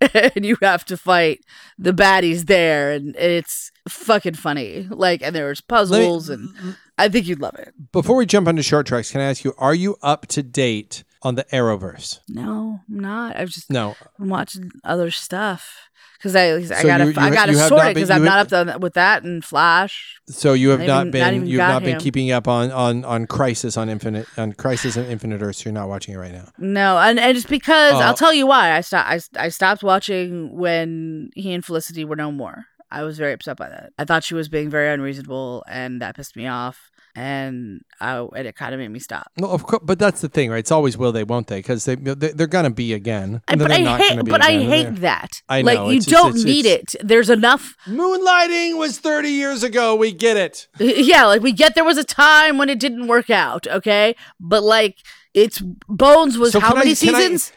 *laughs* and you have to fight the baddies there and it's fucking funny like and there's Let me- puzzles and I think you'd love it. Before we jump onto short tracks, can I ask you, are you up to date on the Arrowverse? No, I'm not. I've just No. been watching other stuff because I I So gotta you- I gotta sort it because I'm not up to with that and Flash. So you have Not even- been not you've not been keeping up on on on Crisis on Infinite on Crisis and Infinite Earths. You're not watching it right now. No, and, and it's because Oh. I'll uh, tell you why I stopped. I, I stopped watching when he and Felicity were no more. I was very upset by that. I thought she was being very unreasonable, and that pissed me off. And I, and it kind of made me stop. No, of course, but that's the thing, right? It's always will they, won't they? Because they they- they're gonna be again. And but they're I not hate, but I hate they're- that. I know, Like you don't it's- need it's- it. There's enough. Moonlighting was 30 years ago. We get it. *laughs* Yeah, like we get there was a time when it didn't work out. Okay, but like it's Bones was So how many I- seasons?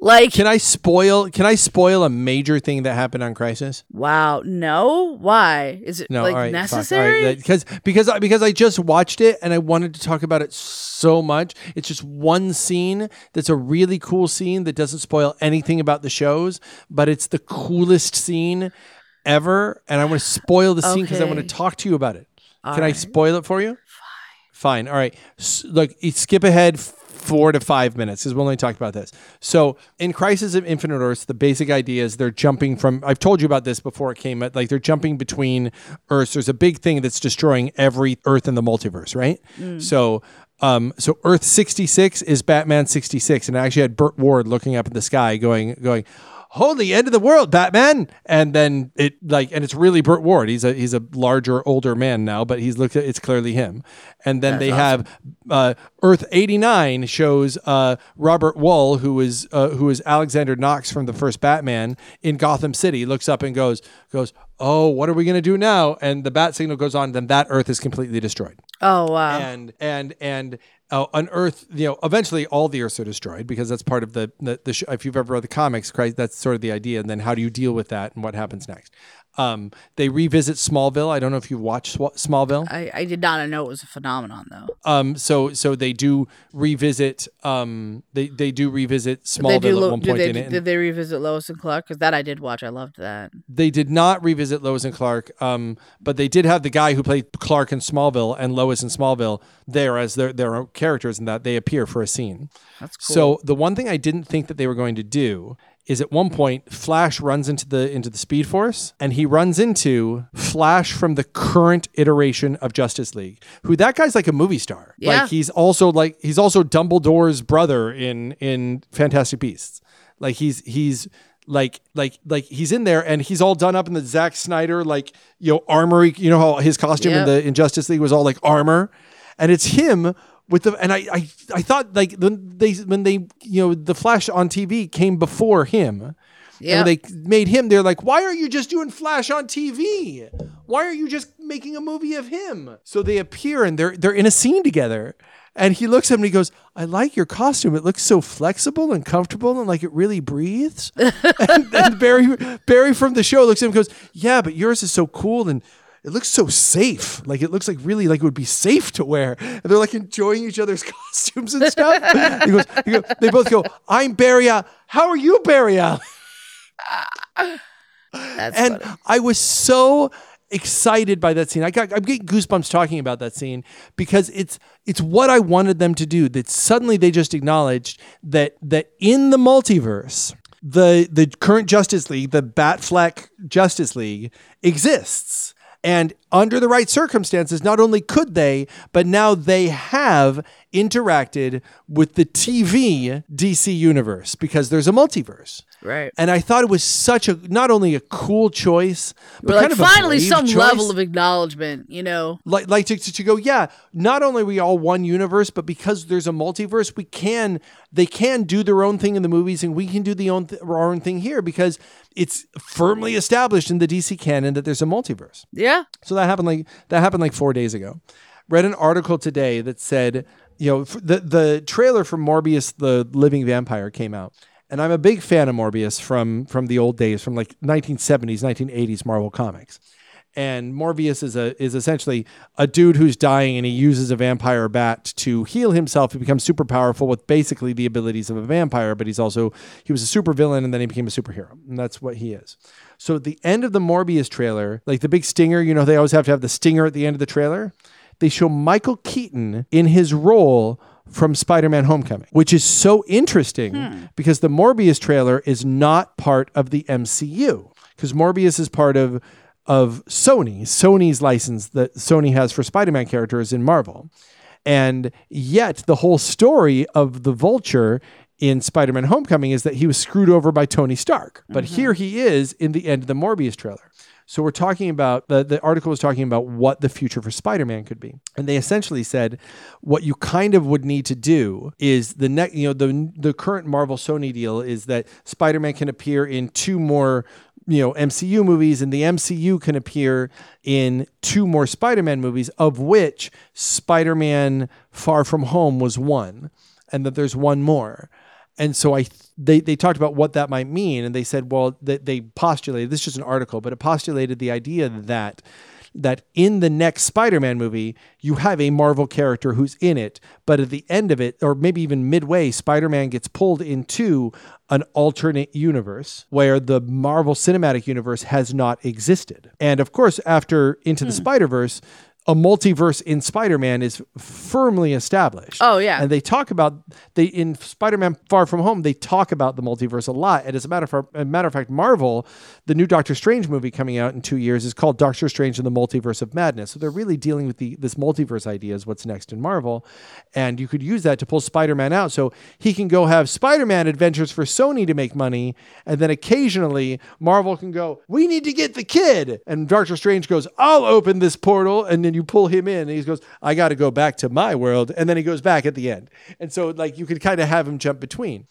Like Can I spoil? Can I spoil a major thing that happened on Crisis? wow, no, why is it No, like all right, fuck, all necessary? right, because because I- because I just watched it and I wanted to talk about it so much. It's just one scene that's a really cool scene that doesn't spoil anything about the shows, but it's the coolest scene ever. And I want to spoil the scene because I want to talk to you about it. All Can I spoil it for you? Fine. Fine. All right. S- look, skip ahead four to five minutes because we'll only talk about this. So in Crisis of Infinite Earths, the basic idea is they're jumping from. I've told you about this before it came. Like they're jumping between Earths. There's a big thing that's destroying every Earth in the multiverse, right? So. Um, so Earth 66 is Batman 66, and I actually had Burt Ward looking up at the sky, going, going, holy end of the world batman! And then it like and it's really burt ward. He's a he's a larger older man now but he's looked at it's clearly him. And then they have uh, earth 89 shows uh, robert wuhl who is uh, who is alexander knox from the first batman in gotham city looks up and goes goes oh what are we going to do now? And the bat signal goes on then that earth is completely destroyed oh wow, and and and uh, on Earth, you know, eventually all the Earths are destroyed because that's part of the the, the sh- if you've ever read the comics, Crisis, that's sort of the idea. And then how do you deal with that and what happens next? Um, they revisit Smallville. I don't know if you watched Sw- Smallville. I, I did not I know it was a phenomenon though. Um, so so they do revisit. Um, they they do revisit Smallville do, at one point they, in it. did they revisit Lois and Clark? Because that I did watch. I loved that. They did not revisit Lois and Clark, um, but they did have the guy who played Clark in Smallville and Lois in Smallville there as their their characters, and that they appear for a scene. That's cool. So the one thing I didn't think that they were going to do is at one point Flash runs into the into the Speed Force and he runs into Flash from the current iteration of Justice League. Who that guy's like a movie star. Yeah. Like he's also like he's also Dumbledore's brother in in Fantastic Beasts. Like he's he's like like like he's in there and he's all done up in the Zack Snyder like you know armory you know how his costume in the in Justice League was all like armor and it's him with the and I I, I thought like when they when they you know the Flash on TV came before him. Yeah. And they made him, they're like, why are you just doing Flash on TV? Why are you just making a movie of him? So they appear and they're they're in a scene together. And he looks at him and he goes, I like your costume. It looks so flexible and comfortable and like it really breathes. *laughs* and, and Barry Barry from the show looks at him and goes, Yeah, but yours is so cool and it looks so safe. Like it looks like really like it would be safe to wear. And they're like enjoying each other's *laughs* costumes and stuff. he goes, he goes, they both go, I'm Barry Allen. How are you, Barry Allen? *laughs* And funny. I was so excited by that scene. I got I'm getting goosebumps talking about that scene because it's it's what I wanted them to do. That suddenly they just acknowledged that that in the multiverse, the the current Justice League, the Batfleck Justice League exists. And under the right circumstances, not only could they, but now they have interacted with the TV DC universe because there's a multiverse. Right. And I thought it was such a not only a cool choice, but We're kind like of a finally some choice. level of acknowledgement, you know. like like to, to, to go yeah not only are we all one universe but because there's a multiverse we can they can do their own thing in the movies and we can do the own th- our own thing here because it's firmly established in the DC canon that there's a multiverse Yeah. so that happened like that happened like four days ago. Read an article today that said, you know, the the trailer for Morbius, the Living Vampire, came out, and I'm a big fan of Morbius from from the old days, from like 1970s, 1980s Marvel comics. And Morbius is a is essentially a dude who's dying, and he uses a vampire bat to heal himself. He becomes super powerful with basically the abilities of a vampire, but he's also he was a super villain, and then he became a superhero, and that's what he is. So at the end of the Morbius trailer, like the big stinger, you know, they always have to have the stinger at the end of the trailer. they show Michael Keaton in his role from Spider-Man Homecoming, which is so interesting hmm. because the Morbius trailer is not part of the MCU because Morbius is part of of Sony, Sony's license that Sony has for Spider-Man characters in Marvel. And yet the whole story of the Vulture in Spider-Man Homecoming is that he was screwed over by Tony Stark. But mm-hmm. here he is in the end of the Morbius trailer. So we're talking about the, the article was talking about what the future for Spider-Man could be. And they essentially said what you kind of would need to do is the next you know the the current Marvel Sony deal is that Spider-Man can appear in two more you know MCU movies and the MCU can appear in two more Spider-Man movies of which Spider-Man Far From Home was one and that there's one more. And so I they they talked about what that might mean and they said well they, they postulated this is just an article but it postulated the idea that that in the next Spider-Man movie you have a Marvel character who's in it but at the end of it or maybe even midway Spider-Man gets pulled into an alternate universe where the Marvel Cinematic Universe has not existed. And of course after Into the hmm. Spider-Verse a multiverse in Spider-Man is firmly established. Oh, yeah. And they talk about they in Spider-Man Far From Home, they talk about the multiverse a lot. And as a matter of a matter of fact, Marvel, the new Doctor Strange movie coming out in two years is called Doctor Strange and the Multiverse of Madness. So they're really dealing with the this multiverse idea is what's next in Marvel. And you could use that to pull Spider-Man out. So he can go have Spider-Man adventures for Sony to make money. And then occasionally Marvel can go, We need to get the kid. And Doctor Strange goes, I'll open this portal. And then you pull him in and he goes, I got to go back to my world. And then he goes back at the end. And so like you could kind of have him jump between.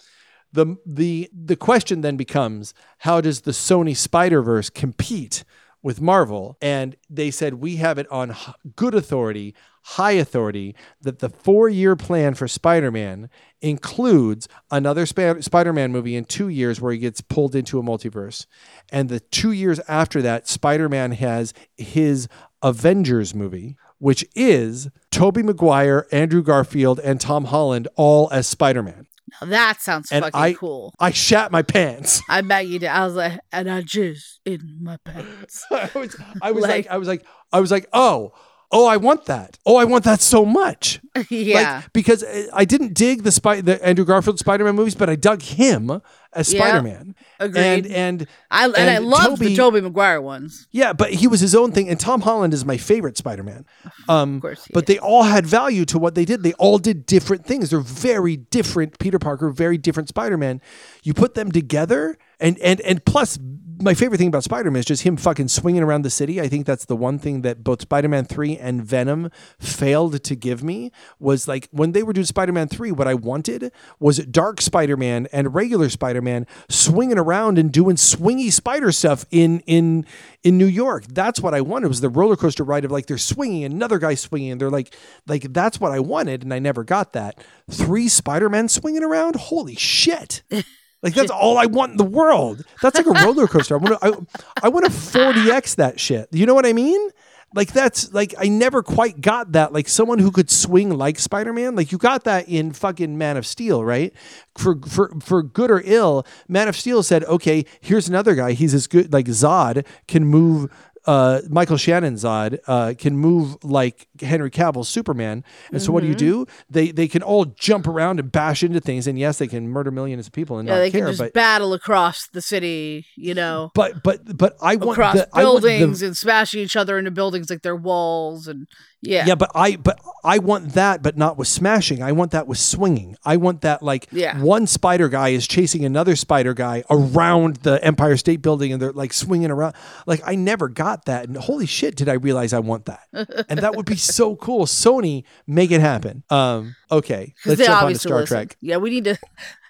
The the the question then becomes how does the Sony Spider-Verse compete with Marvel? And they said we have it on good authority, high authority that the 4-year plan for Spider-Man includes another Sp- Spider-Man movie in 2 years where he gets pulled into a multiverse. And the 2 years after that Spider-Man has his Avengers movie which is Tobey Maguire, Andrew Garfield, and Tom Holland all as Spider-Man. Now that sounds And fucking I- cool. I shat my pants. *laughs* I bet you did. I was like, and I just in my pants. *laughs* I was, I was *laughs* like, Like- I was like, I was like, oh, oh, I want that. Oh, I want that so much. *laughs* yeah. Like, because uh, I didn't dig the Spy- the Andrew Garfield Spider-Man movies, but I dug him as Yeah. Spider-Man. Agreed. And and I and, I and love the Tobey Maguire ones. yeah, but he was his own thing. And Tom Holland is my favorite Spider-Man. Um, Of course. but is. they all had value to what they did. They all did different things. They're very different. Peter Parker, very different Spider-Man. You put them together, and and and plus, my favorite thing about Spider-Man is just him fucking swinging around the city. I think that's the one thing that both Spider-Man three and Venom failed to give me was like when they were doing Spider-Man three. What I wanted was Dark Spider-Man and regular Spider-Man swinging around and doing swingy spider stuff in in in New York. That's what I wanted was the roller coaster ride of like they're swinging, another guy swinging, and they're like like that's what I wanted, and I never got that. Three Spider-Men swinging around, holy shit! *laughs* Like that's all I want in the world. That's like a roller coaster. I want to I, I want to 40x that shit. You know what I mean? Like that's like I never quite got that. Like someone who could swing like Spider-Man. Like you got that in fucking Man of Steel, right? For for for good or ill, Man of Steel said, "Okay, here's another guy. He's as good like Zod can move uh, Michael Shannon Zod uh, can move like Henry Cavill's Superman, and so what do you mm-hmm. do? They they can all jump around and bash into things, and yes, they can murder millions of people and yeah, not they care. can just But battle across the city, you know, but but but I want across the, I want the- buildings and smashing each other into buildings like they're walls and yeah. Yeah, but I but I want that, but not with smashing. I want that with swinging. I want that like Yeah. one spider guy is chasing another spider guy around the Empire State Building, and they're like swinging around. Like I never got that, and holy shit, did I realize I want that? and that would be *laughs* so cool. Sony, make it happen. Um, okay, *laughs* let's jump on to Star listen. Trek. Yeah, we need to.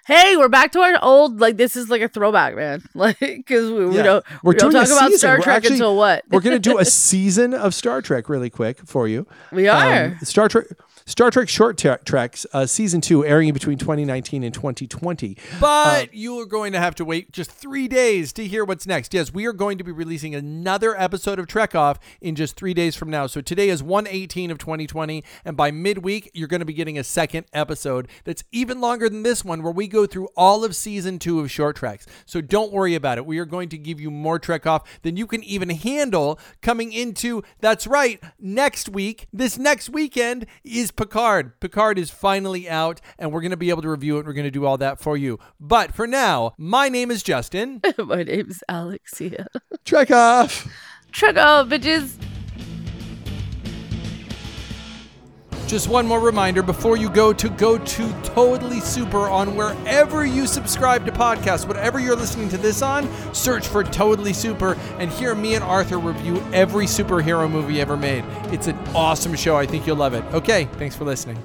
Hey, we're back to our old. Like this is like a throwback, man. *laughs* Like because we, we don't We're we don't talk about. Star We're Trek actually- until what We're gonna do a *laughs* season of Star Trek really quick for you. we are. Um, Star Trek. Star Trek Short Tre- Treks uh, season two, airing between 2019 and 2020. But you are going to have to wait just three days to hear what's next. Yes, we are going to be releasing another episode of Trek Off in just three days from now. So today is 118 of 2020, and by midweek, you're going to be getting a second episode that's even longer than this one, where we go through all of season two of Short Treks. So don't worry about it. We are going to give you more Trek Off than you can even handle coming into, that's right, next week. This next weekend is Picard. Picard is finally out, and we're going to be able to review it. We're going to do all that for you. But for now, my name is Justin. *laughs* My name's Alexia. Trek off. Truck off, bitches. Just one more reminder before you go to go to Totally Super on wherever you subscribe to podcasts, whatever you're listening to this on, search for Totally Super and hear me and Arthur review every superhero movie ever made. It's an awesome show. I think you'll love it. Okay, thanks for listening.